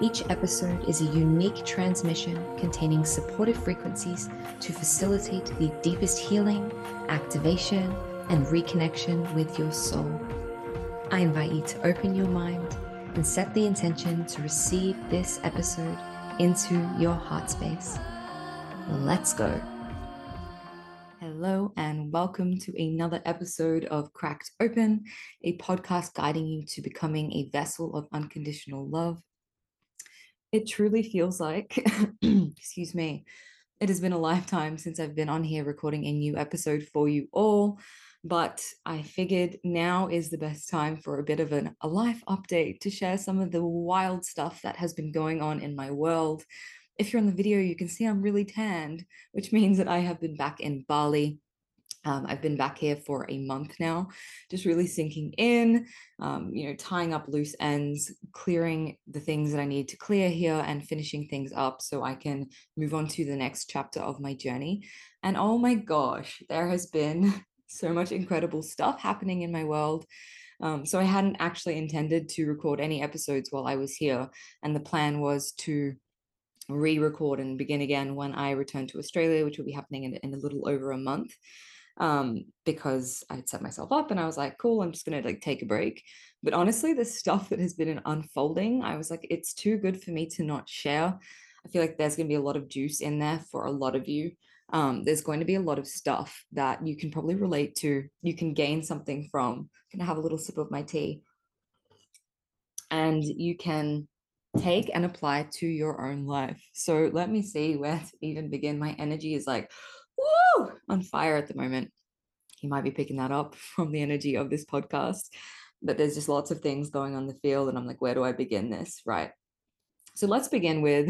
each episode is a unique transmission containing supportive frequencies to facilitate the deepest healing, activation, and reconnection with your soul. I invite you to open your mind and set the intention to receive this episode into your heart space. Let's go. Hello, and welcome to another episode of Cracked Open, a podcast guiding you to becoming a vessel of unconditional love it truly feels like, excuse me, it has been a lifetime since I've been on here recording a new episode for you all. But I figured now is the best time for a bit of an, a life update to share some of the wild stuff that has been going on in my world. If you're on the video, you can see I'm really tanned, which means that I have been back in Bali um, I've been back here for a month now, just really sinking in, um, you know, tying up loose ends, clearing the things that I need to clear here, and finishing things up so I can move on to the next chapter of my journey. And oh my gosh, there has been so much incredible stuff happening in my world. Um, so I hadn't actually intended to record any episodes while I was here, and the plan was to re-record and begin again when I return to Australia, which will be happening in, in a little over a month um, because I'd set myself up and I was like, cool, I'm just gonna like take a break. But honestly, the stuff that has been unfolding, I was like, it's too good for me to not share. I feel like there's gonna be a lot of juice in there for a lot of you. Um, there's going to be a lot of stuff that you can probably relate to. You can gain something from. I'm gonna have a little sip of my tea. And you can take and apply to your own life. So let me see where to even begin. My energy is like, woo, on fire at the moment. You might be picking that up from the energy of this podcast, but there's just lots of things going on the field. And I'm like, where do I begin this? Right. So let's begin with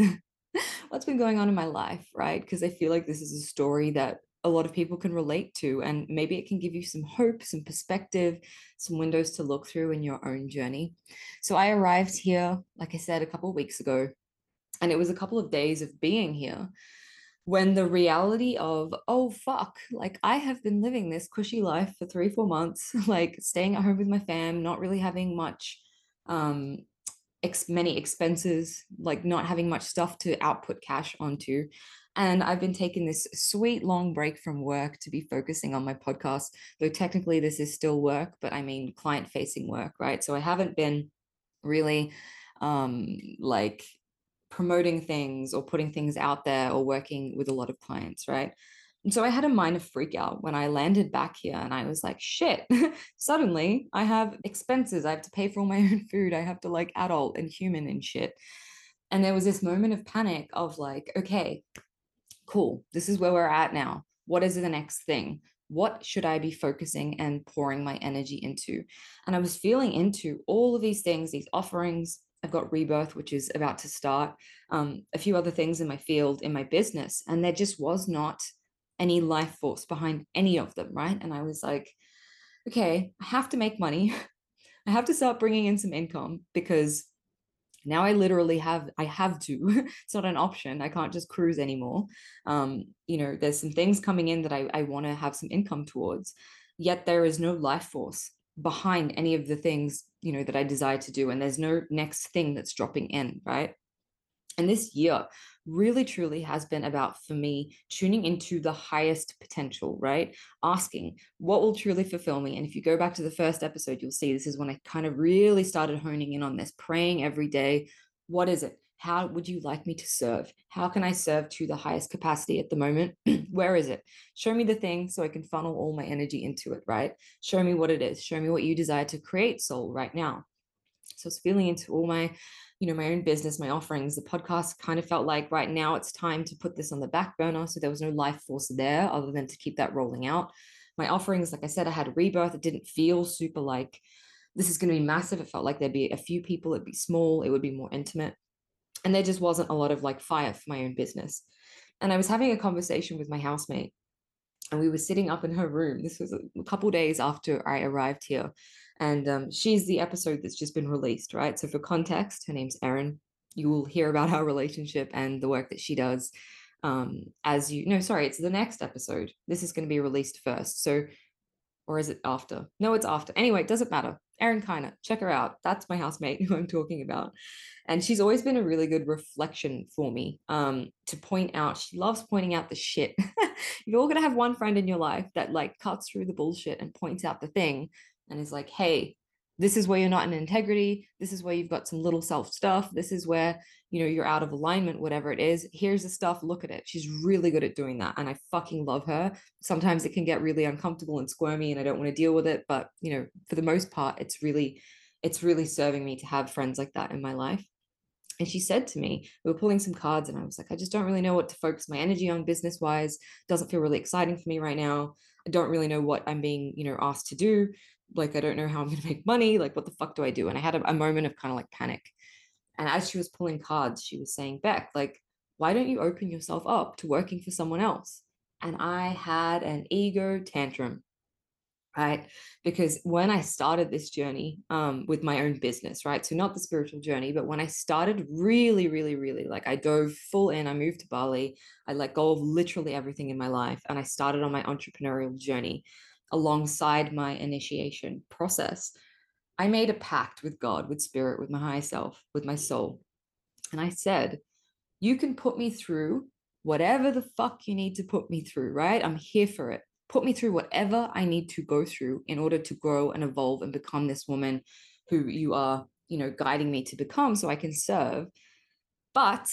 what's been going on in my life, right? Because I feel like this is a story that a lot of people can relate to, and maybe it can give you some hope, some perspective, some windows to look through in your own journey. So I arrived here, like I said, a couple of weeks ago, and it was a couple of days of being here when the reality of oh fuck like i have been living this cushy life for three four months like staying at home with my fam not really having much um ex- many expenses like not having much stuff to output cash onto. And i've been taking this sweet long break from work to be focusing on my podcast though technically this is still work but i mean client facing work right? So i haven't been really um like promoting things or putting things out there or working with a lot of clients, right? And so I had a minor freak out when I landed back here and I was like, shit, suddenly I have expenses. I have to pay for all my own food. I have to like adult and human and shit. And there was this moment of panic of like, okay, cool. This is where we're at now. What is the next thing? What should I be focusing and pouring my energy into? And I was feeling into all of these things, these offerings, I've got Rebirth, which is about to start, um, a few other things in my field, in my business. And there just was not any life force behind any of them, right? And I was like, okay, I have to make money. I have to start bringing in some income because now I literally have, I have to. it's not an option. I can't just cruise anymore. Um, you know, there's some things coming in that I, I want to have some income towards, yet there is no life force behind any of the things you know that i desire to do and there's no next thing that's dropping in right? And this year really truly has been about for me tuning into the highest potential right? Asking what will truly fulfill me? And if you go back to the first episode you'll see this is when i kind of really started honing in on this praying every day what is it how would you like me to serve? How can I serve to the highest capacity at the moment? Where is it? Show me the thing so I can funnel all my energy into it, right? Show me what it is. Show me what you desire to create, soul, right now. So it's feeling into all my, you know, my own business, my offerings. The podcast kind of felt like right now it's time to put this on the back burner. So there was no life force there other than to keep that rolling out. My offerings, like I said, I had a rebirth. It didn't feel super like this is going to be massive. It felt like there'd be a few people, it'd be small, it would be more intimate and there just wasn't a lot of like fire for my own business and i was having a conversation with my housemate and we were sitting up in her room. This was a couple days after I arrived here. And um, she's the episode that's just been released, right? So, for context, her name's Erin. You will hear about our relationship and the work that she does um, as you. No, sorry, it's the next episode. This is going to be released first. So, or is it after? No, it's after. Anyway, it doesn't matter. Erin Kiner, check her out. That's my housemate who I'm talking about. And she's always been a really good reflection for me um, to point out. She loves pointing out the shit. You're all going to have one friend in your life that like cuts through the bullshit and points out the thing and is like, hey, this is where you're not in integrity. This is where you've got some little self stuff. This is where, you know, you're out of alignment, whatever it is. Here's the stuff. Look at it. She's really good at doing that. And I fucking love her. Sometimes it can get really uncomfortable and squirmy and I don't want to deal with it. But, you know, for the most part, it's really, it's really serving me to have friends like that in my life. And she said to me, we were pulling some cards, and I was like, I just don't really know what to focus my energy on business wise. Doesn't feel really exciting for me right now. I don't really know what I'm being, you know, asked to do like i don't know how i'm going to make money like what the fuck do i do? And i had a, a moment of kind of like panic. And as she was pulling cards she was saying bec like why don't you open yourself up to working for someone else? And i had an ego tantrum right? Because when i started this journey um, with my own business right? So not the spiritual journey but when i started really really really like i dove full in i moved to bali i let go of literally everything in my life and i started on my entrepreneurial journey alongside my initiation process, I made a pact with God, with spirit, with my higher self, with my soul. And I said, You can put me through whatever the fuck you need to put me through, right? I'm here for it. Put me through whatever I need to go through in order to grow and evolve and become this woman who you are, you know, guiding me to become so I can serve. But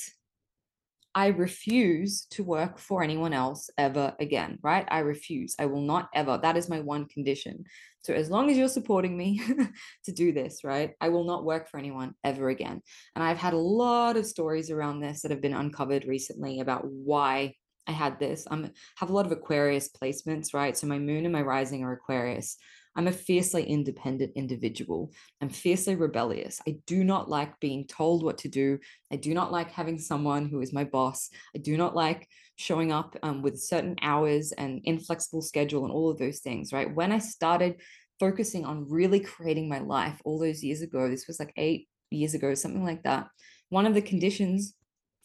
I refuse to work for anyone else ever again, right? I refuse. I will not ever. That is my one condition. So as long as you're supporting me to do this, right? I will not work for anyone ever again. And I've had a lot of stories around this that have been uncovered recently about why I had this. I have a lot of Aquarius placements, right? So my moon and my rising are Aquarius. I'm a fiercely independent individual. I'm fiercely rebellious. I do not like being told what to do. I do not like having someone who is my boss. I do not like showing up um, with certain hours and inflexible schedule and all of those things, right? When I started focusing on really creating my life all those years ago, this was like eight years ago, something like that. One of the conditions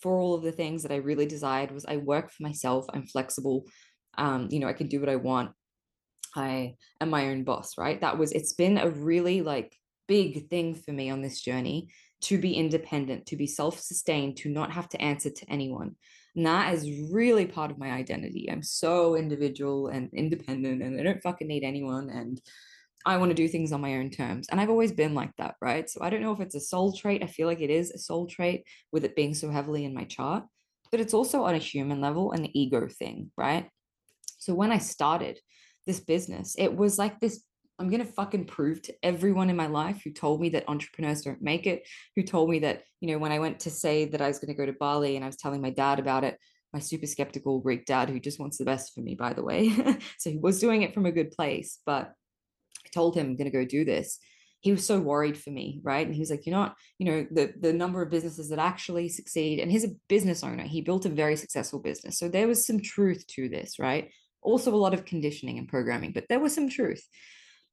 for all of the things that I really desired was I work for myself. I'm flexible. Um, you know, I can do what I want. I am my own boss, right? That was, it's been a really like big thing for me on this journey to be independent, to be self sustained, to not have to answer to anyone. And that is really part of my identity. I'm so individual and independent, and I don't fucking need anyone. And I want to do things on my own terms. And I've always been like that, right? So I don't know if it's a soul trait. I feel like it is a soul trait with it being so heavily in my chart, but it's also on a human level, an ego thing, right? So when I started, this business. It was like this I'm going to fucking prove to everyone in my life who told me that entrepreneurs don't make it, who told me that, you know, when I went to say that I was going to go to Bali and I was telling my dad about it, my super skeptical Greek dad, who just wants the best for me, by the way. so he was doing it from a good place, but I told him I'm going to go do this. He was so worried for me, right? And he was like, you're not, you know, the the number of businesses that actually succeed. And he's a business owner. He built a very successful business. So there was some truth to this, right? Also a lot of conditioning and programming, but there was some truth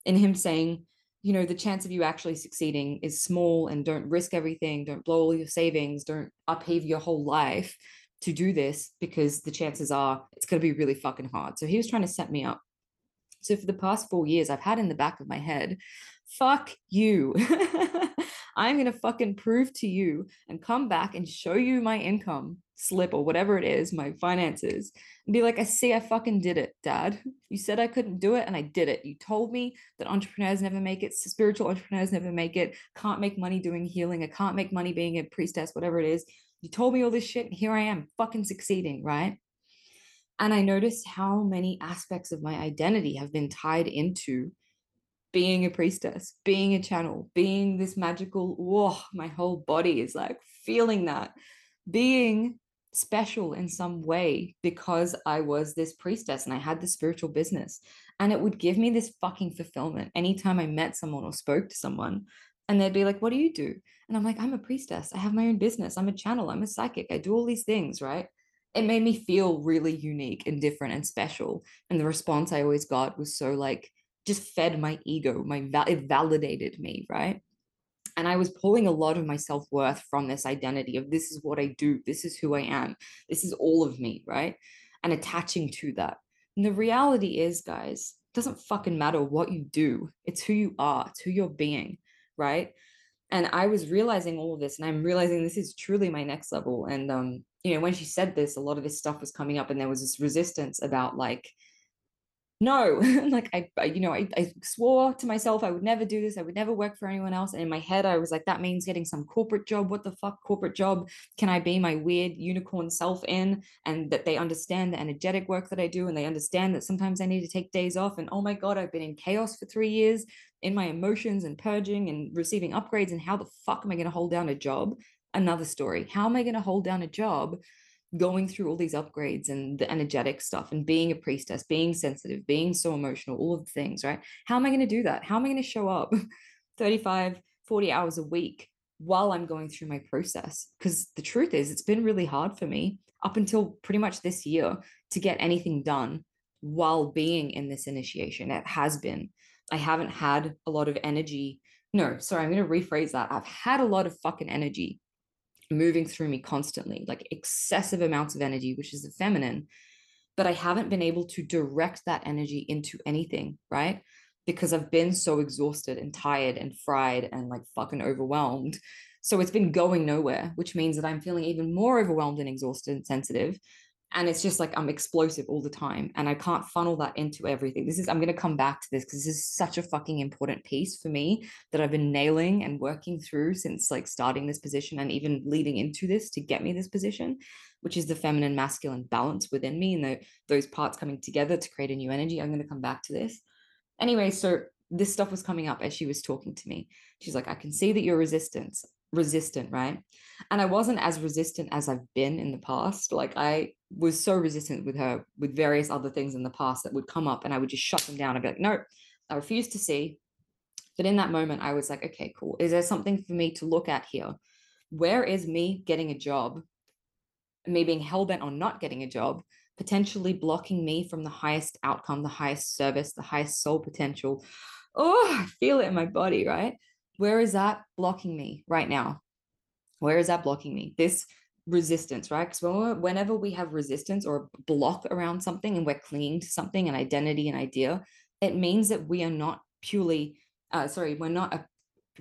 in him saying, you know, the chance of you actually succeeding is small and don't risk everything, don't blow all your savings, don't upheave your whole life to do this because the chances are it's going to be really fucking hard. So he was trying to set me up. So for the past four years, I've had in the back of my head, fuck you. I'm going to fucking prove to you and come back and show you my income slip or whatever it is, my finances, and be like, I see, I fucking did it, dad. You said I couldn't do it, and I did it. You told me that entrepreneurs never make it, spiritual entrepreneurs never make it, can't make money doing healing, I can't make money being a priestess, whatever it is. You told me all this shit, and here I am, fucking succeeding, right? And I noticed how many aspects of my identity have been tied into being a priestess, being a channel, being this magical, whoa, my whole body is like feeling that, being special in some way because I was this priestess and I had this spiritual business. And it would give me this fucking fulfillment anytime I met someone or spoke to someone. And they'd be like, What do you do? And I'm like, I'm a priestess. I have my own business. I'm a channel. I'm a psychic. I do all these things, right? it made me feel really unique and different and special. And the response I always got was so like, just fed my ego, my it validated me, right? And I was pulling a lot of my self worth from this identity of this is what I do, this is who I am, this is all of me, right? And attaching to that. And the reality is, guys, doesn't fucking matter what you do. It's who you are, it's who you're being, right? And I was realizing all of this, and I'm realizing this is truly my next level. And um, you know, when she said this, a lot of this stuff was coming up, and there was this resistance about like, no like I, I, you know I, I swore to myself i would never do this i would never work for anyone else and in my head i was like that means getting some corporate job what the fuck corporate job? Can i be my weird unicorn self in and that they understand the energetic work that i do and they understand that sometimes i need to take days off and oh my god i've been in chaos for three years in my emotions and purging and receiving upgrades and how the fuck am i going to hold down a job? Another story how am i going to hold down a job going through all these upgrades and the energetic stuff and being a priestess, being sensitive, being so emotional, all of the things, right? How am I going to do that? How am I going to show up 35, 40 hours a week while I'm going through my process? Because the truth is, it's been really hard for me up until pretty much this year to get anything done while being in this initiation. It has been. I haven't had a lot of energy. No, sorry, I'm going to rephrase that. I've had a lot of fucking energy moving through me constantly, like excessive amounts of energy, which is the feminine. But I haven't been able to direct that energy into anything, right? Because I've been so exhausted and tired and fried and like fucking overwhelmed. So it's been going nowhere, which means that I'm feeling even more overwhelmed and exhausted and sensitive and it's just like i'm explosive all the time and i can't funnel that into everything. This is i'm going to come back to this because this is such a fucking important piece for me that i've been nailing and working through since like starting this position and even leading into this to get me this position which is the feminine masculine balance within me and the, those parts coming together to create a new energy. I'm going to come back to this. Anyway so this stuff was coming up as she was talking to me. She's like i can see that you're resistance resistant right and I wasn't as resistant as I've been in the past. Like I was so resistant with her with various other things in the past that would come up and I would just shut them down. I'd be like, no, I refuse to see. But in that moment, I was like, okay, cool. Is there something for me to look at here? Where is me getting a job, me being hell bent on not getting a job, potentially blocking me from the highest outcome, the highest service, the highest soul potential? Oh, I feel it in my body, right? Where is that blocking me right now? Where is that blocking me? This resistance, right? Because whenever we have resistance or block around something and we're clinging to something, an identity, an idea, it means that we are not purely, uh, sorry, we're not a,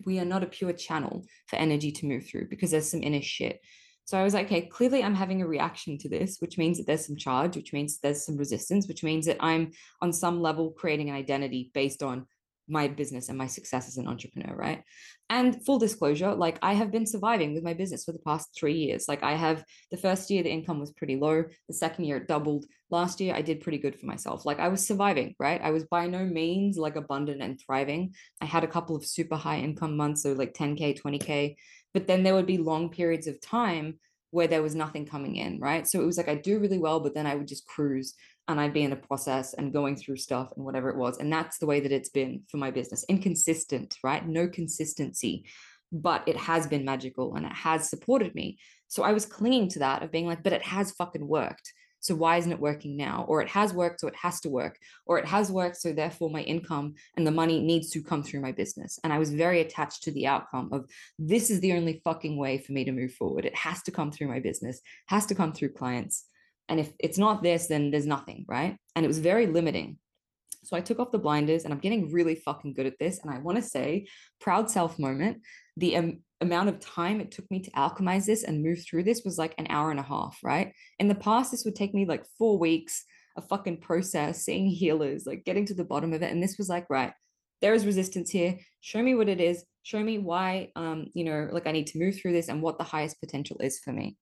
we are not a pure channel for energy to move through because there's some inner shit. So I was like, okay, clearly I'm having a reaction to this, which means that there's some charge, which means there's some resistance, which means that I'm on some level creating an identity based on my business and my success as an entrepreneur, right? And full disclosure, like I have been surviving with my business for the past three years. Like I have the first year, the income was pretty low. The second year, it doubled. Last year, I did pretty good for myself. Like I was surviving, right? I was by no means like abundant and thriving. I had a couple of super high income months, so like 10K, 20K. But then there would be long periods of time where there was nothing coming in, right? So it was like I do really well, but then I would just cruise and I'd be in a process and going through stuff and whatever it was. And that's the way that it's been for my business. Inconsistent, right? No consistency, but it has been magical and it has supported me. So I was clinging to that of being like, but it has fucking worked. So why isn't it working now? Or it has worked, so it has to work. Or it has worked, so therefore my income and the money needs to come through my business. And I was very attached to the outcome of this is the only fucking way for me to move forward. It has to come through my business, has to come through clients and if it's not this, then there's nothing, right? And it was very limiting. So I took off the blinders and I'm getting really fucking good at this. And I want to say, proud self moment, the um, amount of time it took me to alchemize this and move through this was like an hour and a half, right? In the past, this would take me like four weeks, a fucking process, seeing healers, like getting to the bottom of it. And this was like, right, there is resistance here. Show me what it is. Show me why, um, you know, like I need to move through this and what the highest potential is for me.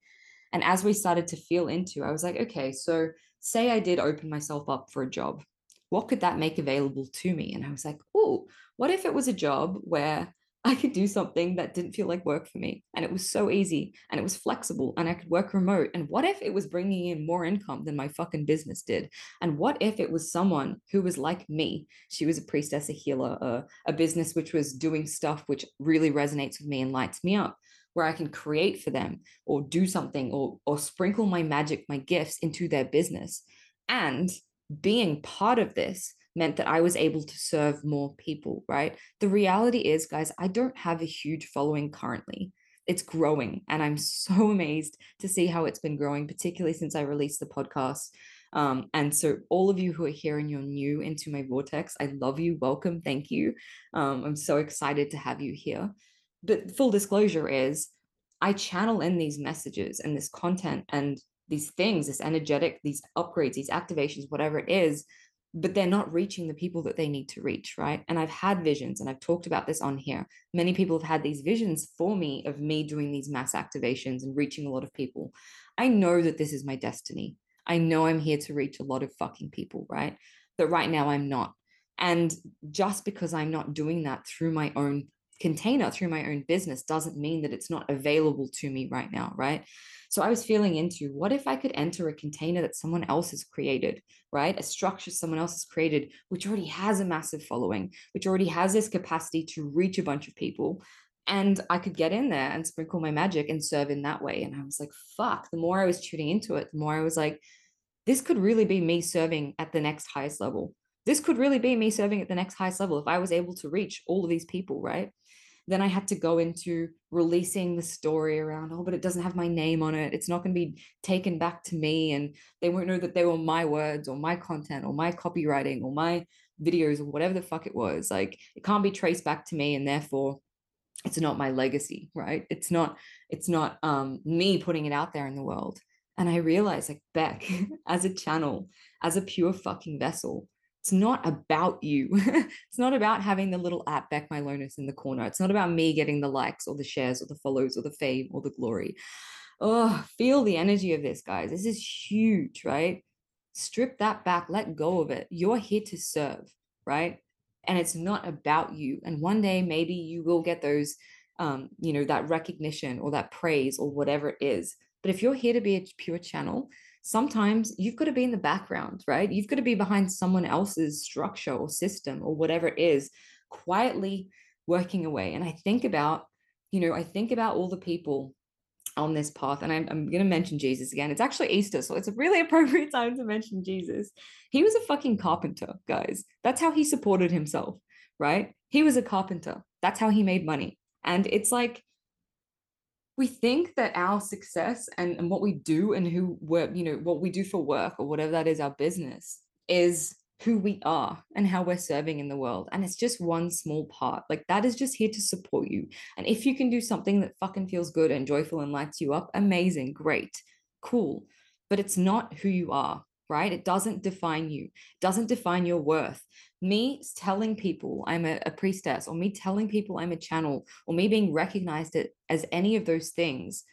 And as we started to feel into, I was like, okay, so say I did open myself up for a job, what could that make available to me? And I was like, oh, what if it was a job where I could do something that didn't feel like work for me and it was so easy and it was flexible and I could work remote? And what if it was bringing in more income than my fucking business did? And what if it was someone who was like me? She was a priestess, a healer, a, a business which was doing stuff which really resonates with me and lights me up where I can create for them or do something or or sprinkle my magic, my gifts into their business. And being part of this meant that I was able to serve more people, right? The reality is, guys, I don't have a huge following currently. It's growing, and I'm so amazed to see how it's been growing, particularly since I released the podcast. Um, and so, all of you who are here and you're new into my vortex, I love you. Welcome. Thank you. Um, I'm so excited to have you here. But full disclosure is, I channel in these messages and this content and these things, this energetic, these upgrades, these activations, whatever it is, but they're not reaching the people that they need to reach, right? And I've had visions and I've talked about this on here. Many people have had these visions for me of me doing these mass activations and reaching a lot of people. I know that this is my destiny. I know I'm here to reach a lot of fucking people, right? But right now I'm not. And just because I'm not doing that through my own container, through my own business, doesn't mean that it's not available to me right now, right? So I was feeling into what if I could enter a container that someone else has created, right? A structure someone else has created, which already has a massive following, which already has this capacity to reach a bunch of people. And I could get in there and sprinkle my magic and serve in that way. And I was like, fuck, the more I was tuning into it, the more I was like, this could really be me serving at the next highest level. This could really be me serving at the next highest level if I was able to reach all of these people, right? Then I had to go into releasing the story around, oh, but it doesn't have my name on it. It's not going to be taken back to me. And they won't know that they were my words or my content or my copywriting or my videos or whatever the fuck it was. Like it can't be traced back to me. And therefore, it's not my legacy, right? It's not, it's not um, me putting it out there in the world. And I realized like Bec, as a channel, as a pure fucking vessel, it's not about you. it's not about having the little app Bec Mylonas in the corner. It's not about me getting the likes or the shares or the follows or the fame or the glory. Oh, feel the energy of this, guys. This is huge, right? Strip that back, let go of it. You're here to serve, right? And it's not about you. And one day, maybe you will get those, um, you know, that recognition or that praise or whatever it is. But if you're here to be a pure channel, sometimes you've got to be in the background, right? You've got to be behind someone else's structure or system or whatever it is, quietly working away. And I think about, you know, I think about all the people on this path, and I'm, I'm going to mention Jesus again. It's actually Easter, so it's a really appropriate time to mention Jesus. He was a fucking carpenter, guys. That's how he supported himself, right? He was a carpenter. That's how he made money. And it's like, we think that our success and, and what we do and who we're, you know, what we do for work or whatever that is, our business is who we are and how we're serving in the world. And it's just one small part. Like that is just here to support you. And if you can do something that fucking feels good and joyful and lights you up, amazing, great, cool. But it's not who you are, right? It doesn't define you, doesn't define your worth me telling people I'm a, a, priestess, or me telling people I'm a channel, or me being recognized as any of those things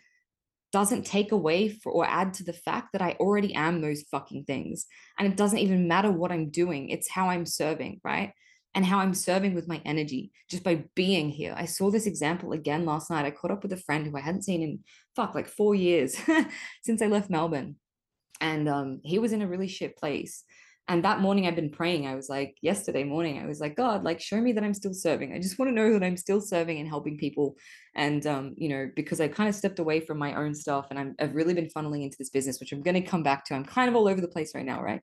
doesn't take away for, or add to the fact that I already am those fucking things. And it doesn't even matter what I'm doing, it's how I'm serving, right? And how I'm serving with my energy just by being here. I saw this example again last night. I caught up with a friend who I hadn't seen in fuck like four years since I left Melbourne. And um, he was in a really shit place and that morning I've been praying. I was like, yesterday morning, I was like, God, like, show me that I'm still serving. I just want to know that I'm still serving and helping people. And, um, you know, because I kind of stepped away from my own stuff and I'm, I've really been funneling into this business, which I'm going to come back to. I'm kind of all over the place right now. Right.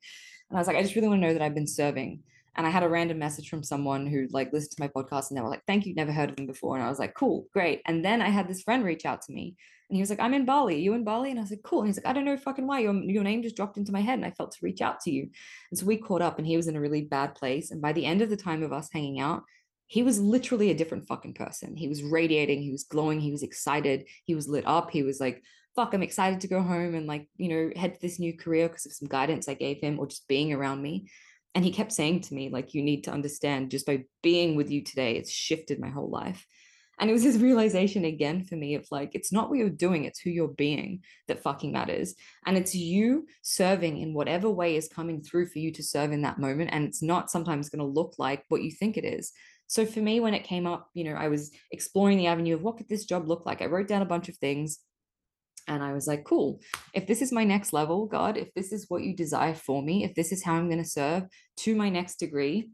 And I was like, I just really want to know that I've been serving. And I had a random message from someone who like listened to my podcast and they were like, thank you, never heard of them before. And I was like, cool, great. And then I had this friend reach out to me and he was like, I'm in Bali. You in Bali? And I was like, cool. And he's like, I don't know fucking why. Your, your name just dropped into my head and I felt to reach out to you. And so we caught up and he was in a really bad place. And by the end of the time of us hanging out, he was literally a different fucking person. He was radiating, he was glowing, he was excited, he was lit up. He was like, fuck, I'm excited to go home and like, you know, head to this new career because of some guidance I gave him or just being around me. And he kept saying to me, like, you need to understand just by being with you today, it's shifted my whole life. And it was this realization again for me of like, it's not what you're doing, it's who you're being that fucking matters. And it's you serving in whatever way is coming through for you to serve in that moment. And it's not sometimes going to look like what you think it is. So for me, when it came up, you know, I was exploring the avenue of what could this job look like? I wrote down a bunch of things and I was like, cool, if this is my next level, God, if this is what you desire for me, if this is how I'm going to serve to my next degree,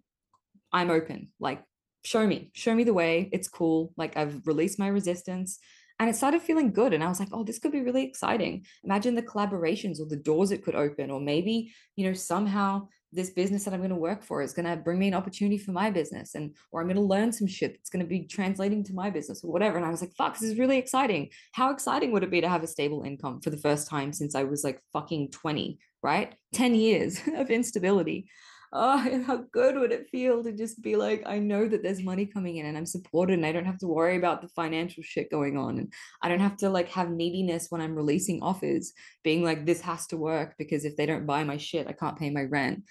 I'm open. Like, show me, show me the way. It's cool. Like I've released my resistance. and it started feeling good and i was like oh this could be really exciting imagine the collaborations or the doors it could open or maybe you know somehow this business that i'm going to work for is going to bring me an opportunity for my business and or i'm going to learn some shit that's going to be translating to my business or whatever and i was like fuck this is really exciting how exciting would it be to have a stable income for the first time since i was like fucking 20 right 10 years of instability oh, how good would it feel to just be like, I know that there's money coming in and I'm supported and I don't have to worry about the financial shit going on. And I don't have to like have neediness when I'm releasing offers, being like, this has to work because if they don't buy my shit, I can't pay my rent.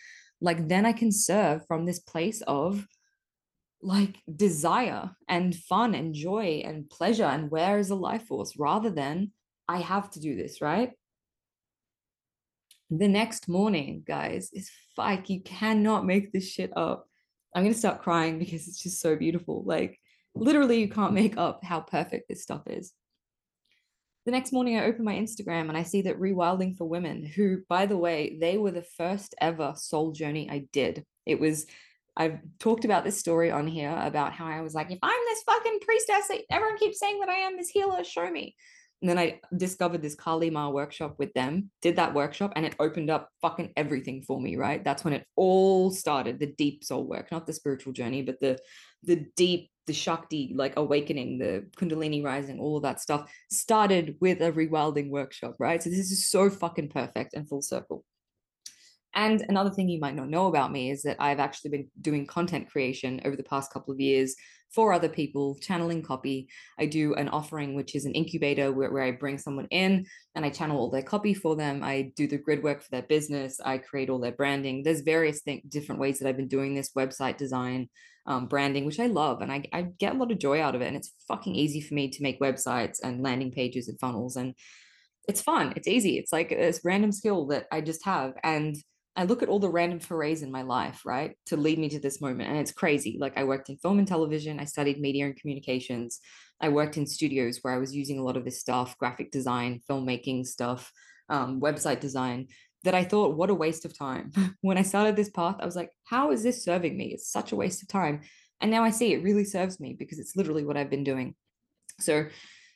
Like, then I can serve from this place of like desire and fun and joy and pleasure and where is the life force rather than I have to do this, right? the next morning, guys, is like you cannot make this shit up. I'm gonna start crying because it's just so beautiful. Like literally, you can't make up how perfect this stuff is. The next morning, I open my Instagram and I see that Rewilding for Women, who, by the way, they were the first ever soul journey I did. It was I've talked about this story on here about how I was like, if I'm this fucking priestess everyone keeps saying that I am, this healer, show me. And then I discovered this Kali Ma workshop with them, did that workshop, and it opened up fucking everything for me, right? That's when it all started, the deep soul work, not the spiritual journey, but the the deep, the Shakti, like awakening, the Kundalini rising, all of that stuff started with a rewilding workshop, right? So this is so fucking perfect and full circle. And another thing you might not know about me is that I've actually been doing content creation over the past couple of years for other people, channeling copy. I do an offering, which is an incubator where, where I bring someone in and I channel all their copy for them. I do the grid work for their business. I create all their branding. There's various th- different ways that I've been doing this website design, um, branding, which I love. And I, I get a lot of joy out of it. And it's fucking easy for me to make websites and landing pages and funnels. And it's fun. It's easy. It's like this random skill that I just have. And I look at all the random forays in my life, right, to lead me to this moment. And it's crazy. Like I worked in film and television, I studied media and communications. I worked in studios where I was using a lot of this stuff, graphic design, filmmaking stuff, um, website design, that I thought, what a waste of time. when I started this path, I was like, how is this serving me? It's such a waste of time. And now I see it really serves me because it's literally what I've been doing. So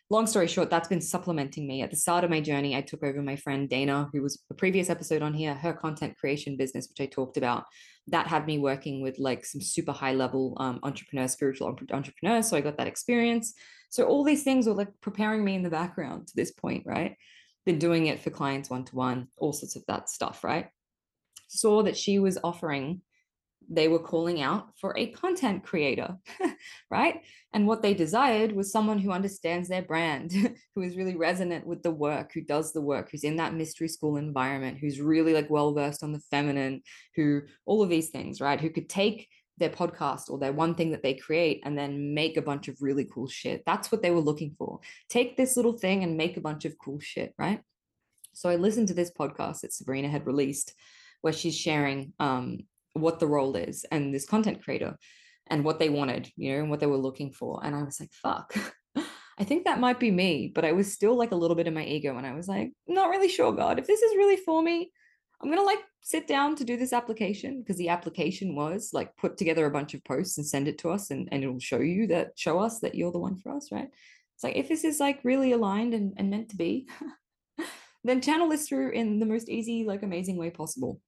long story short, that's been supplementing me. At the start of my journey, I took over my friend Dana, who was a previous episode on here, her content creation business, which I talked about. That had me working with like some super high level um, entrepreneurs, spiritual entrepreneurs. So I got that experience. So all these things were like preparing me in the background to this point, right? Been doing it for clients one to one, all sorts of that stuff, right? Saw that she was offering they were calling out for a content creator, right? And what they desired was someone who understands their brand, who is really resonant with the work, who does the work, who's in that mystery school environment, who's really like well versed on the feminine, who all of these things, right? Who could take their podcast or their one thing that they create and then make a bunch of really cool shit. That's what they were looking for. Take this little thing and make a bunch of cool shit, right? So I listened to this podcast that Sabrina had released where she's sharing um, what the role is and this content creator and what they wanted, you know, and what they were looking for. And I was like, fuck, I think that might be me. But I was still like a little bit in my ego. And I was like, not really sure, God, if this is really for me, I'm going to like sit down to do this application because the application was like put together a bunch of posts and send it to us and, and it'll show you that, show us that you're the one for us, right? It's like, if this is like really aligned and, and meant to be, then channel this through in the most easy, like amazing way possible.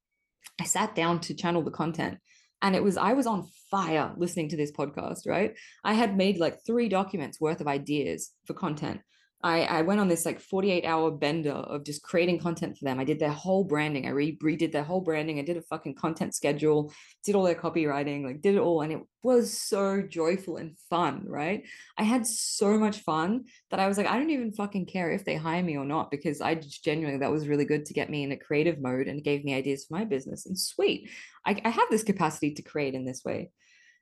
I sat down to channel the content and it was I was on fire listening to this podcast, right? I had made like three documents worth of ideas for content I, I went on this like 48 hour bender of just creating content for them. I did their whole branding. I re- redid their whole branding. I did a fucking content schedule, did all their copywriting, like did it all. And it was so joyful and fun, right? I had so much fun that I was like, I don't even fucking care if they hire me or not, because I just genuinely, that was really good to get me in a creative mode and gave me ideas for my business. And sweet, I, I have this capacity to create in this way.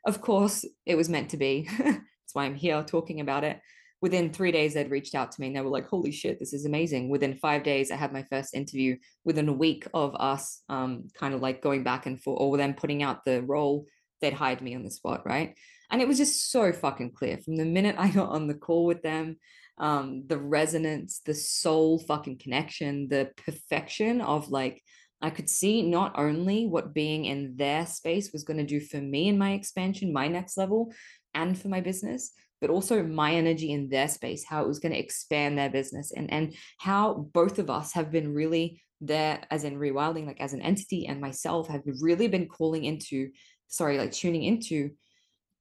Of course, it was meant to be. That's why I'm here talking about it within three days they'd reached out to me and they were like holy shit this is amazing. Within five days i had my first interview within a week of us um, kind of like going back and forth or them putting out the role they'd hired me on the spot right? And it was just so fucking clear. From the minute i got on the call with them um, the resonance the soul fucking connection the perfection of like I could see not only what being in their space was going to do for me in my expansion, my next level, and for my business, but also my energy in their space, how it was going to expand their business and and how both of us have been really there as in rewilding, like as an entity and myself have really been calling into, sorry, like tuning into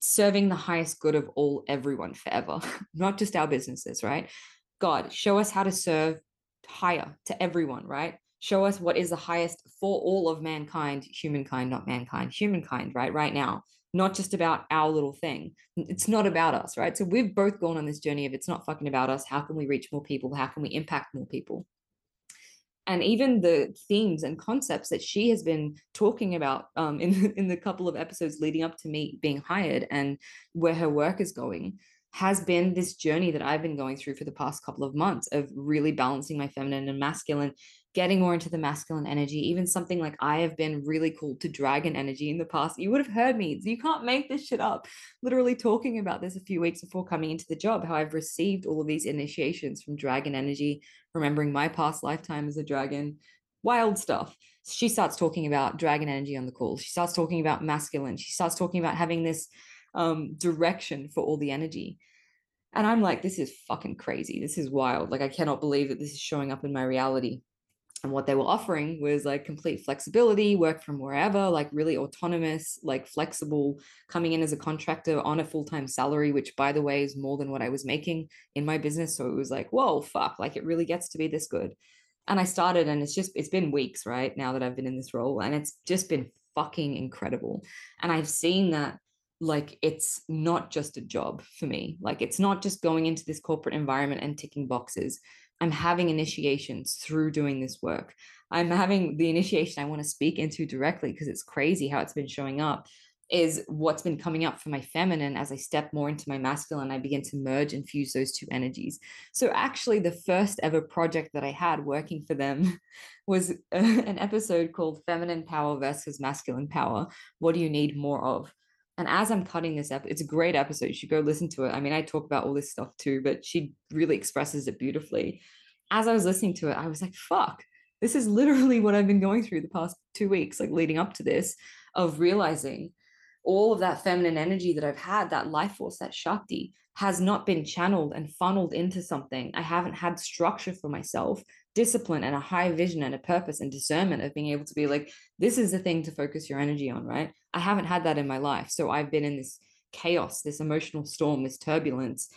serving the highest good of all everyone forever, not just our businesses, right? God, show us how to serve higher to everyone, right? Show us what is the highest for all of mankind, humankind, not mankind, humankind, right? Right now, not just about our little thing. It's not about us, right? So we've both gone on this journey of it's not fucking about us. How can we reach more people? How can we impact more people? and even the themes and concepts that she has been talking about um, in in the couple of episodes leading up to me being hired and where her work is going has been this journey that I've been going through for the past couple of months of really balancing my feminine and masculine getting more into the masculine energy, even something like I have been really called to dragon energy in the past. You would have heard me. You can't make this shit up. Literally talking about this a few weeks before coming into the job, how I've received all of these initiations from dragon energy, remembering my past lifetime as a dragon, wild stuff. She starts talking about dragon energy on the call. She starts talking about masculine. She starts talking about having this um, direction for all the energy. And I'm like, this is fucking crazy. This is wild. Like, I cannot believe that this is showing up in my reality and what they were offering was like complete flexibility work from wherever like really autonomous like flexible coming in as a contractor on a full-time salary which by the way is more than what i was making in my business. So it was like whoa fuck like it really gets to be this good. And i started and it's just it's been weeks right now that i've been in this role and it's just been fucking incredible. And i've seen that like it's not just a job for me. Like it's not just going into this corporate environment and ticking boxes I'm having initiations through doing this work. I'm having the initiation I want to speak into directly because it's crazy how it's been showing up is what's been coming up for my feminine as I step more into my masculine. I begin to merge and fuse those two energies. So, actually, the first ever project that I had working for them was uh, an episode called Feminine Power versus Masculine Power. What do you need more of? And as I'm cutting this up, it's a great episode. You should go listen to it. I mean, I talk about all this stuff too, but she really expresses it beautifully. As I was listening to it, I was like, fuck, this is literally what I've been going through the past two weeks, like leading up to this, of realizing all of that feminine energy that I've had, that life force, that Shakti, has not been channeled and funneled into something. I haven't had structure for myself discipline and a high vision and a purpose and discernment of being able to be like, this is the thing to focus your energy on, right? I haven't had that in my life. So I've been in this chaos, this emotional storm, this turbulence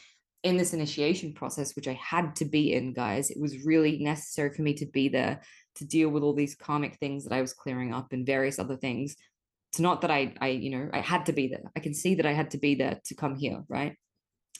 in this initiation process, which I had to be in, guys. It was really necessary for me to be there to deal with all these karmic things that I was clearing up and various other things. It's not that I, I, you know, I had to be there. I can see that I had to be there to come here, right?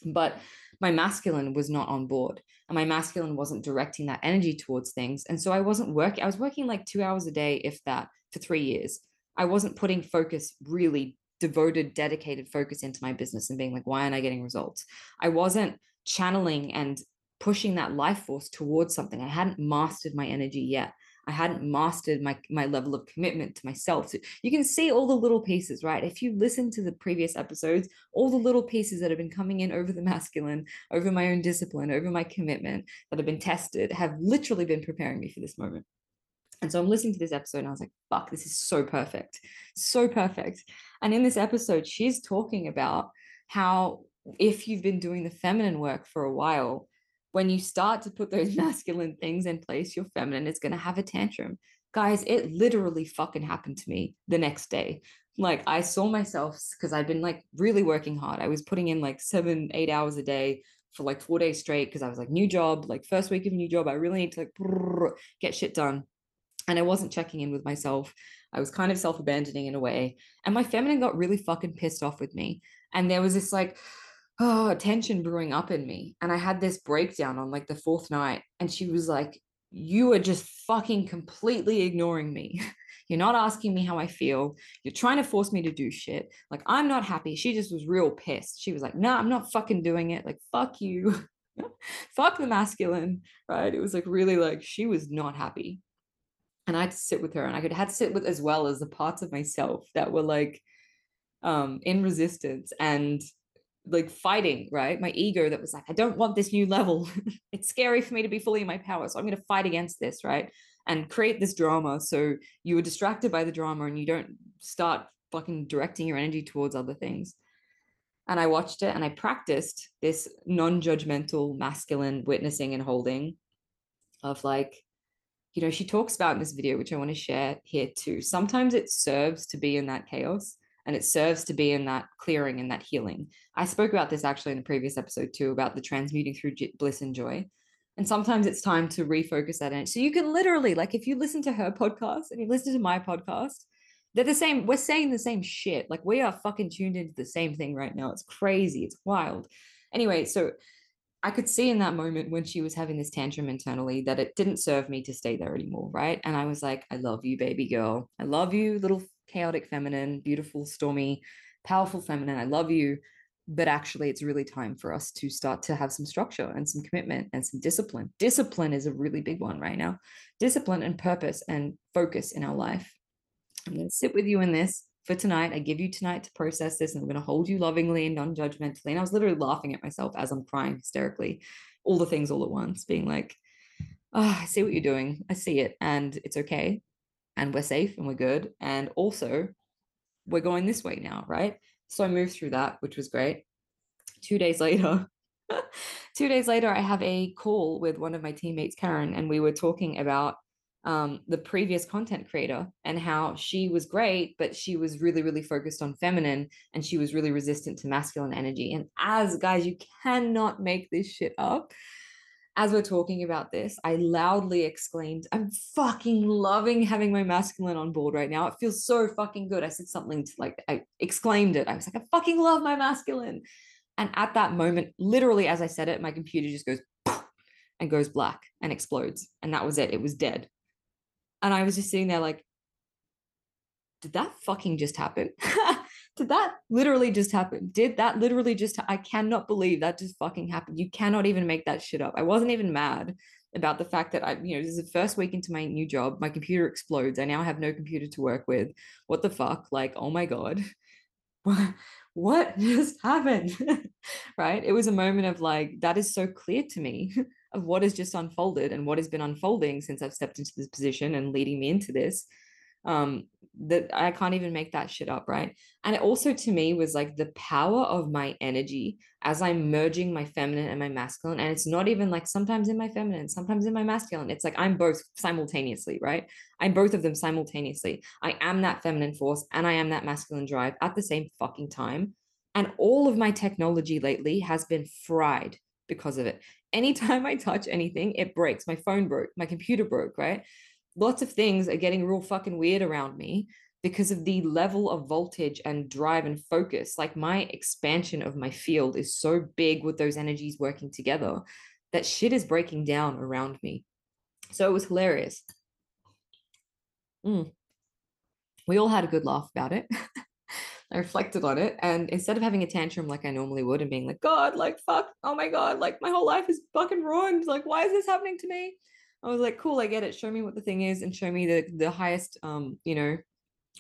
But my masculine was not on board and my masculine wasn't directing that energy towards things and so i wasn't working i was working like two hours a day if that for three years. I wasn't putting focus really devoted dedicated focus into my business and being like why aren't i getting results? I wasn't channeling and pushing that life force towards something. I hadn't mastered my energy yet I hadn't mastered my my level of commitment to myself. So you can see all the little pieces, right? If you listen to the previous episodes, all the little pieces that have been coming in over the masculine, over my own discipline, over my commitment that have been tested have literally been preparing me for this moment. And so I'm listening to this episode and I was like, fuck, this is so perfect. So perfect. And in this episode, she's talking about how if you've been doing the feminine work for a while, when you start to put those masculine things in place, your feminine is going to have a tantrum. Guys, it literally fucking happened to me the next day. Like, I saw myself because I'd been like really working hard. I was putting in like seven, eight hours a day for like four days straight because I was like, new job, like first week of new job. I really need to like brrr, get shit done. And I wasn't checking in with myself. I was kind of self abandoning in a way. And my feminine got really fucking pissed off with me. And there was this like, oh, tension brewing up in me. And I had this breakdown on like the fourth night. And she was like, You are just fucking completely ignoring me. You're not asking me how I feel. You're trying to force me to do shit. Like, I'm not happy. She just was real pissed. She was like, No, nah, I'm not fucking doing it. Like, fuck you. fuck the masculine. Right. It was like really like she was not happy. And I had to sit with her and I could had to sit with as well as the parts of myself that were like um in resistance and like fighting, right? My ego that was like, I don't want this new level. it's scary for me to be fully in my power. So I'm going to fight against this, right? And create this drama. So you are distracted by the drama and you don't start fucking directing your energy towards other things. and I watched it and I practiced this non-judgmental masculine witnessing and holding of like you know she talks about in this video which I want to share here too sometimes it serves to be in that chaos and it serves to be in that clearing and that healing I spoke about this actually in the previous episode too about the transmuting through bliss and joy and sometimes it's time to refocus that energy so you can literally like if you listen to her podcast and you listen to my podcast they're the same. We're saying the same shit. Like we are fucking tuned into the same thing right now. It's crazy. It's wild. Anyway, so I could see in that moment when she was having this tantrum internally that it didn't serve me to stay there anymore. Right. And I was like, I love you, baby girl. I love you, little chaotic feminine, beautiful, stormy, powerful feminine. I love you. But actually, it's really time for us to start to have some structure and some commitment and some discipline. Discipline is a really big one right now. Discipline and purpose and focus in our life. I'm going to sit with you in this for tonight. I give you tonight to process this, and I'm going to hold you lovingly and non judgmentally. And I was literally laughing at myself as I'm crying hysterically, all the things all at once, being like, oh, I see what you're doing. I see it, and it's okay. And we're safe and we're good. And also, we're going this way now, right? So I moved through that, which was great. Two days later, two days later, I have a call with one of my teammates, Karen, and we were talking about um, the previous content creator and how she was great, but she was really, really focused on feminine and she was really resistant to masculine energy. And as guys, you cannot make this shit up. As we're talking about this, I loudly exclaimed, I'm fucking loving having my masculine on board right now. It feels so fucking good. I said something to like, I exclaimed it. I was like, I fucking love my masculine. And at that moment, literally as I said it, my computer just goes and goes black and explodes. And that was it. It was dead. And I was just sitting there like, did that fucking just happen? did that literally just happen? Did that literally just, ha- I cannot believe that just fucking happened. You cannot even make that shit up. I wasn't even mad about the fact that I, you know, this is the first week into my new job. My computer explodes. I now have no computer to work with. What the fuck? Like, oh my God. what just happened? right? It was a moment of like, that is so clear to me of what has just unfolded and what has been unfolding since I've stepped into this position and leading me into this. Um, that I can't even make that shit up, right? And it also to me was like the power of my energy as I'm merging my feminine and my masculine. And it's not even like sometimes in my feminine, sometimes in my masculine. It's like I'm both simultaneously, right? I'm both of them simultaneously. I am that feminine force and I am that masculine drive at the same fucking time. And all of my technology lately has been fried because of it anytime I touch anything, it breaks. My phone broke, my computer broke, right? Lots of things are getting real fucking weird around me because of the level of voltage and drive and focus. Like my expansion of my field is so big with those energies working together that shit is breaking down around me. So it was hilarious. Mm. We all had a good laugh about it. I reflected on it. And instead of having a tantrum like I normally would and being like, God, like, fuck, oh my God, like my whole life is fucking ruined. Like, why is this happening to me? I was like, cool, I get it. Show me what the thing is and show me the the highest um, you know,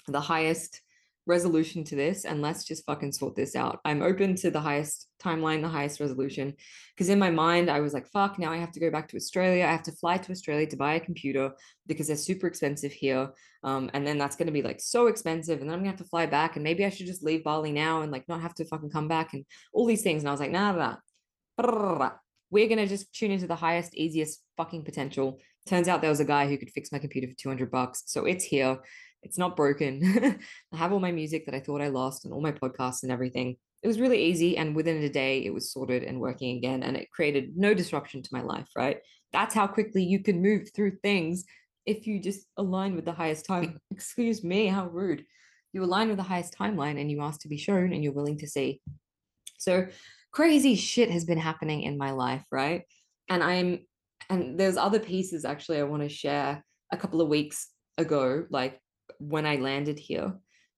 the highest resolution to this and let's just fucking sort this out. I'm open to the highest timeline, the highest resolution. Because in my mind, I was like, fuck, now I have to go back to Australia. I have to fly to Australia to buy a computer because they're super expensive here. Um, and then that's going to be like so expensive. And then I'm going to have to fly back. And maybe I should just leave Bali now and like not have to fucking come back and all these things. And I was like, nah, nah. nah. We're going to just tune into the highest, easiest fucking potential. Turns out there was a guy who could fix my computer for 200 bucks. So it's here it's not broken. I have all my music that I thought I lost and all my podcasts and everything. It was really easy. And within a day, it was sorted and working again. And it created no disruption to my life, right? That's how quickly you can move through things if you just align with the highest time. Excuse me, how rude. You align with the highest timeline and you ask to be shown and you're willing to see. So crazy shit has been happening in my life, right? And I'm, and there's other pieces actually I want to share a couple of weeks ago, like when I landed here,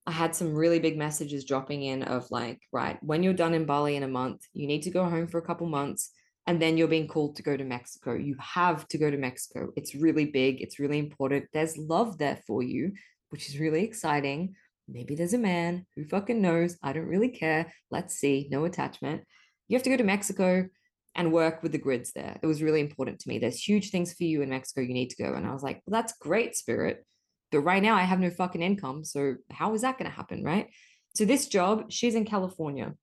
I had some really big messages dropping in of like, right, when you're done in Bali in a month, you need to go home for a couple months and then you're being called to go to Mexico. You have to go to Mexico. It's really big, it's really important. There's love there for you, which is really exciting. Maybe there's a man who fucking knows. I don't really care. Let's see. No attachment. You have to go to Mexico and work with the grids there. It was really important to me. There's huge things for you in Mexico. You need to go. And I was like, well, that's great, spirit. But right now I have no fucking income. So how is that going to happen? Right. So this job, she's in California.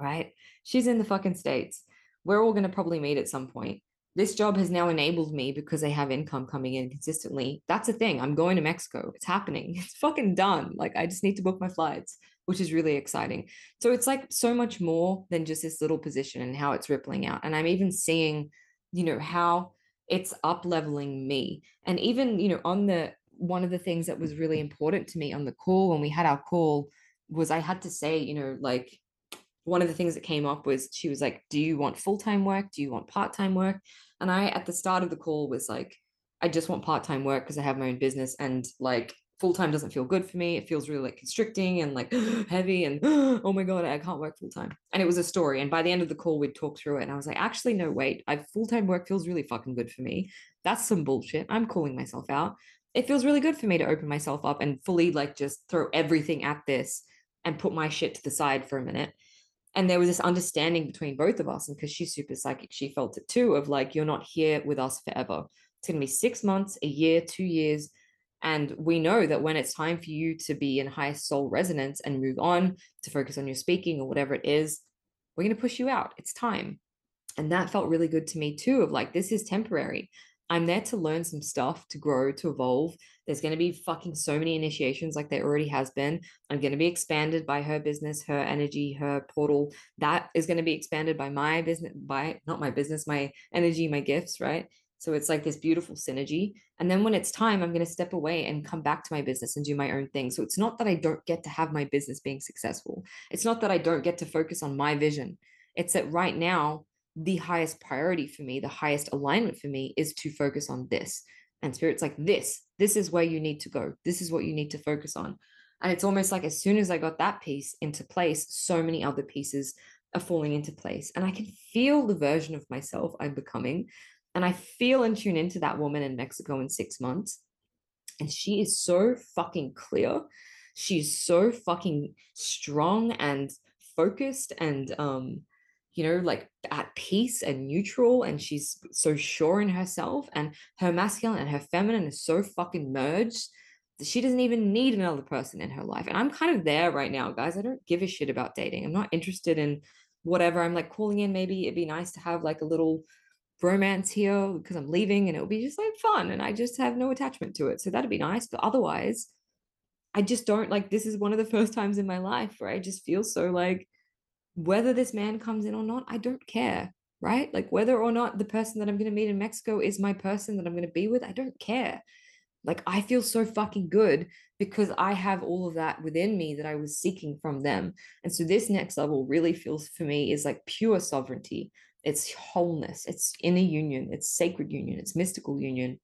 right? She's in the fucking States. We're all going to probably meet at some point. This job has now enabled me because I have income coming in consistently. That's a thing. I'm going to Mexico. It's happening. It's fucking done. Like, I just need to book my flights, which is really exciting. So, it's like so much more than just this little position and how it's rippling out. And I'm even seeing, you know, how it's up leveling me. And even, you know, on the one of the things that was really important to me on the call when we had our call was I had to say, you know, like one of the things that came up was she was like, Do you want full time work? Do you want part time work? And I, at the start of the call, was like, I just want part time work because I have my own business and like full time doesn't feel good for me. It feels really like constricting and like heavy and oh my god, I can't work full time. And it was a story. And by the end of the call, we'd talk through it, and I was like, actually, no, wait, I full time work feels really fucking good for me. That's some bullshit. I'm calling myself out. It feels really good for me to open myself up and fully like just throw everything at this and put my shit to the side for a minute and there was this understanding between both of us and because she's super psychic she felt it too of like you're not here with us forever. It's going to be six months a year two years and we know that when it's time for you to be in high soul resonance and move on to focus on your speaking or whatever it is we're going to push you out. It's time. And that felt really good to me too of like this is temporary I'm there to learn some stuff, to grow, to evolve. There's going to be fucking so many initiations like there already has been. I'm going to be expanded by her business, her energy, her portal. That is going to be expanded by my business, by not my business, my energy, my gifts, right? So it's like this beautiful synergy. And then when it's time, I'm going to step away and come back to my business and do my own thing. So it's not that I don't get to have my business being successful. It's not that I don't get to focus on my vision. It's that right now, the highest priority for me, the highest alignment for me is to focus on this. And spirit's like, this, this is where you need to go. This is what you need to focus on. And it's almost like as soon as I got that piece into place, so many other pieces are falling into place. And I can feel the version of myself I'm becoming. And I feel and tune into that woman in Mexico in six months. And she is so fucking clear. She's so fucking strong and focused and um you know, like at peace and neutral, and she's so sure in herself, and her masculine and her feminine is so fucking merged that she doesn't even need another person in her life. And I'm kind of there right now, guys. I don't give a shit about dating. I'm not interested in whatever. I'm like calling in, maybe it'd be nice to have like a little romance here because I'm leaving and it'll be just like fun and I just have no attachment to it. So that'd be nice. But otherwise, I just don't like this is one of the first times in my life where I just feel so like whether this man comes in or not, I don't care, right? Like whether or not the person that I'm going to meet in Mexico is my person that I'm going to be with, I don't care. Like I feel so fucking good because I have all of that within me that I was seeking from them. And so this next level really feels for me is like pure sovereignty. It's wholeness, it's inner union, it's sacred union, it's mystical union.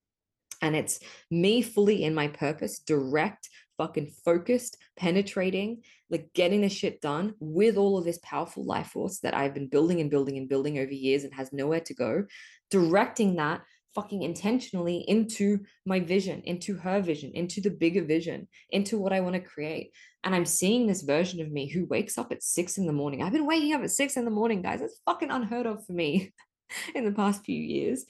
And it's me fully in my purpose, direct, fucking focused, penetrating, like getting the shit done with all of this powerful life force that I've been building and building and building over years and has nowhere to go, directing that fucking intentionally into my vision, into her vision, into the bigger vision, into what I want to create. And I'm seeing this version of me who wakes up at six in the morning. I've been waking up at six in the morning, guys. That's fucking unheard of for me in the past few years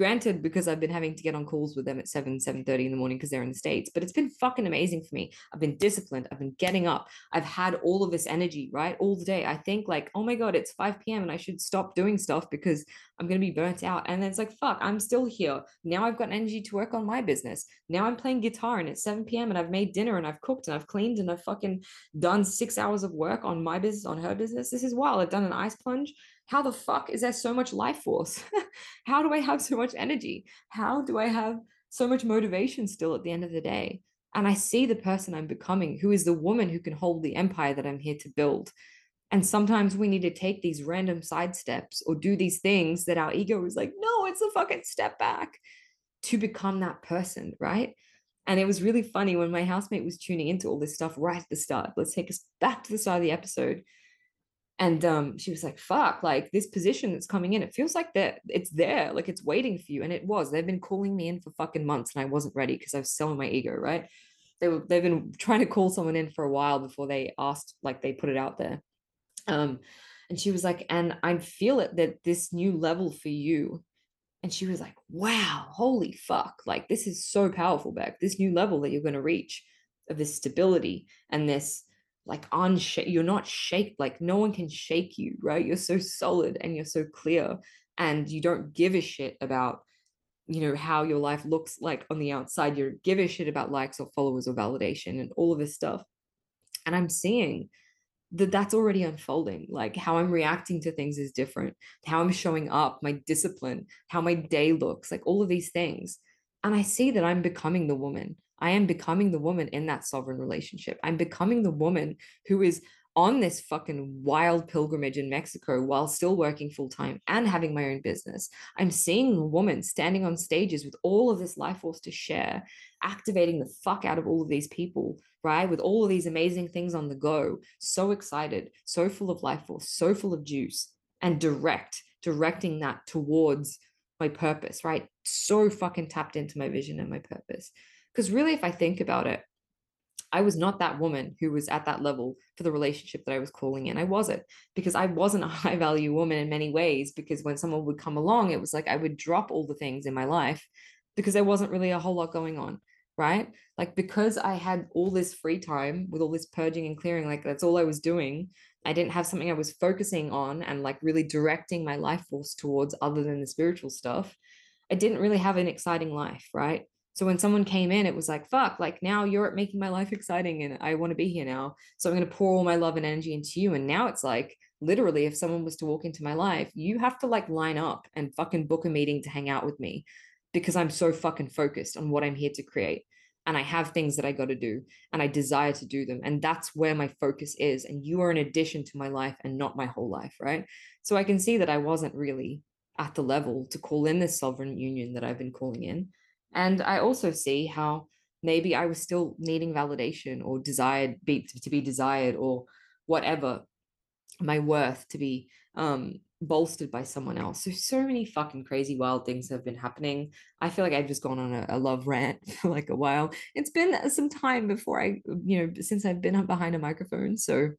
granted because i've been having to get on calls with them at 7 7 30 in the morning because they're in the states but it's been fucking amazing for me. I've been disciplined. I've been getting up. I've had all of this energy right all the day. I think like oh my god it's 5 p.m and i should stop doing stuff because i'm going to be burnt out. And then it's like fuck i'm still here. Now i've got energy to work on my business. Now i'm playing guitar and it's 7 p.m and i've made dinner and i've cooked and i've cleaned and i've fucking done six hours of work on my business on her business. This is wild. I've done an ice plunge how the fuck is there so much life force? how do I have so much energy? How do I have so much motivation still at the end of the day? And I see the person I'm becoming, who is the woman who can hold the empire that I'm here to build. And sometimes we need to take these random side steps or do these things that our ego is like, no, it's a fucking step back to become that person, right? And it was really funny when my housemate was tuning into all this stuff right at the start. Let's take us back to the start of the episode and um, she was like fuck like this position that's coming in it feels like that it's there like it's waiting for you. And it was they've been calling me in for fucking months and i wasn't ready because i was selling my ego right? They were they've been trying to call someone in for a while before they asked like they put it out there. Um and she was like and i feel it that this new level for you and she was like wow holy fuck like this is so powerful Bec this new level that you're going to reach of this stability and this like unshake you're not shake like no one can shake you right? You're so solid and you're so clear and you don't give a shit about you know how your life looks like on the outside. You give a shit about likes or followers or validation and all of this stuff. And i'm seeing that that's already unfolding. Like how i'm reacting to things is different. How i'm showing up my discipline how my day looks like all of these things. And i see that i'm becoming the woman i am becoming the woman in that sovereign relationship i'm becoming the woman who is on this fucking wild pilgrimage in Mexico while still working full time and having my own business. I'm seeing a woman standing on stages with all of this life force to share, activating the fuck out of all of these people right? With all of these amazing things on the go, so excited, so full of life force, so full of juice, and direct, directing that towards my purpose, right? So fucking tapped into my vision and my purpose. Because really, if I think about it, I was not that woman who was at that level for the relationship that I was calling in. I wasn't because I wasn't a high value woman in many ways. Because when someone would come along, it was like I would drop all the things in my life because there wasn't really a whole lot going on right? Like because I had all this free time with all this purging and clearing, like that's all I was doing. I didn't have something I was focusing on and like really directing my life force towards other than the spiritual stuff. I didn't really have an exciting life, right? So when someone came in, it was like, fuck, like now you're making my life exciting and I want to be here now. So I'm going to pour all my love and energy into you. And now it's like, literally, if someone was to walk into my life, you have to like line up and fucking book a meeting to hang out with me because I'm so fucking focused on what I'm here to create. And I have things that I got to do and I desire to do them. And that's where my focus is. And you are an addition to my life and not my whole life. Right. So I can see that I wasn't really at the level to call in this sovereign union that I've been calling in. And I also see how maybe I was still needing validation or desired be, to be desired or whatever my worth to be um bolstered by someone else. So so many fucking crazy wild things have been happening. I feel like I've just gone on a, a, love rant for like a while. It's been some time before I, you know, since I've been behind a microphone. So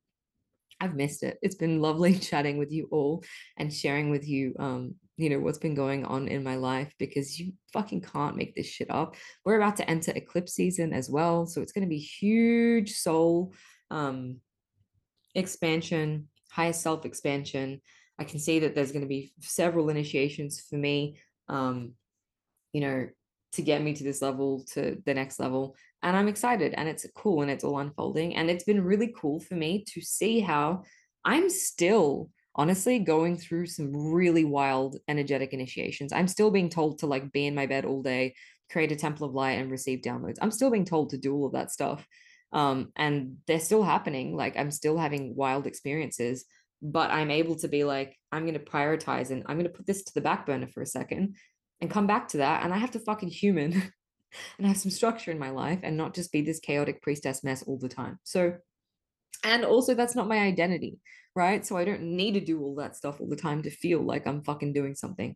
I've missed it. It's been lovely chatting with you all and sharing with you um, you know, what's been going on in my life because you fucking can't make this shit up. We're about to enter eclipse season as well. So it's going to be huge soul um expansion, higher self expansion I can see that there's going to be several initiations for me, um, you know, to get me to this level, to the next level. And I'm excited and it's cool and it's all unfolding. And it's been really cool for me to see how I'm still honestly going through some really wild energetic initiations. I'm still being told to like be in my bed all day, create a temple of light and receive downloads. I'm still being told to do all of that stuff. Um, and they're still happening. Like I'm still having wild experiences but I'm able to be like, I'm going to prioritize and I'm going to put this to the back burner for a second and come back to that. And I have to fucking human and have some structure in my life and not just be this chaotic priestess mess all the time. So, and also that's not my identity, right? So I don't need to do all that stuff all the time to feel like I'm fucking doing something.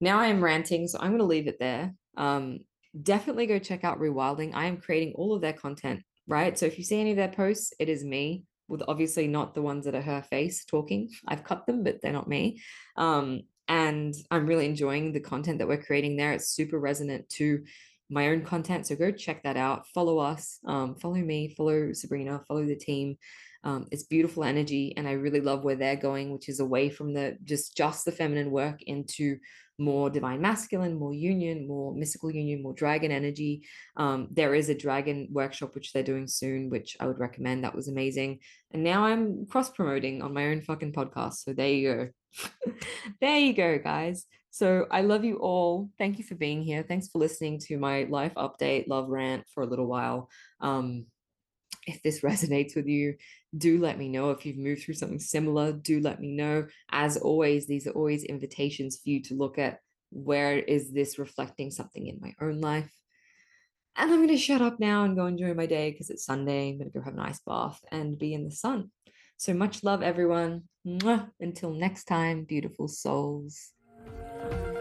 Now I am ranting, so I'm going to leave it there. Um, definitely go check out Rewilding. I am creating all of their content, right? So if you see any of their posts, it is me with obviously not the ones that are her face talking. I've cut them, but they're not me. Um, and I'm really enjoying the content that we're creating there. It's super resonant to my own content. So go check that out. Follow us, um, follow me, follow Sabrina, follow the team. Um, it's beautiful energy, and I really love where they're going, which is away from the just just the feminine work into more divine masculine, more union, more mystical union, more dragon energy. Um, there is a dragon workshop which they're doing soon, which I would recommend. That was amazing. And now I'm cross promoting on my own fucking podcast. So there you go. there you go, guys. So I love you all. Thank you for being here. Thanks for listening to my life update, love rant for a little while. Um, if this resonates with you, do let me know. If you've moved through something similar, do let me know. As always, these are always invitations for you to look at where is this reflecting something in my own life. And I'm going to shut up now and go enjoy my day because it's Sunday. I'm going to go have an ice bath and be in the sun. So much love, everyone. Mwah. Until next time, beautiful souls.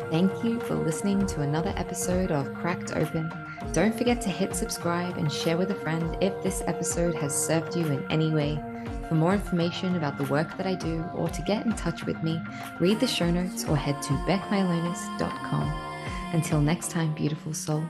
Thank you for listening to another episode of Cracked Open. Don't forget to hit subscribe and share with a friend if this episode has served you in any way. For more information about the work that I do or to get in touch with me, read the show notes or head to becmylonas.com. Until next time, beautiful soul.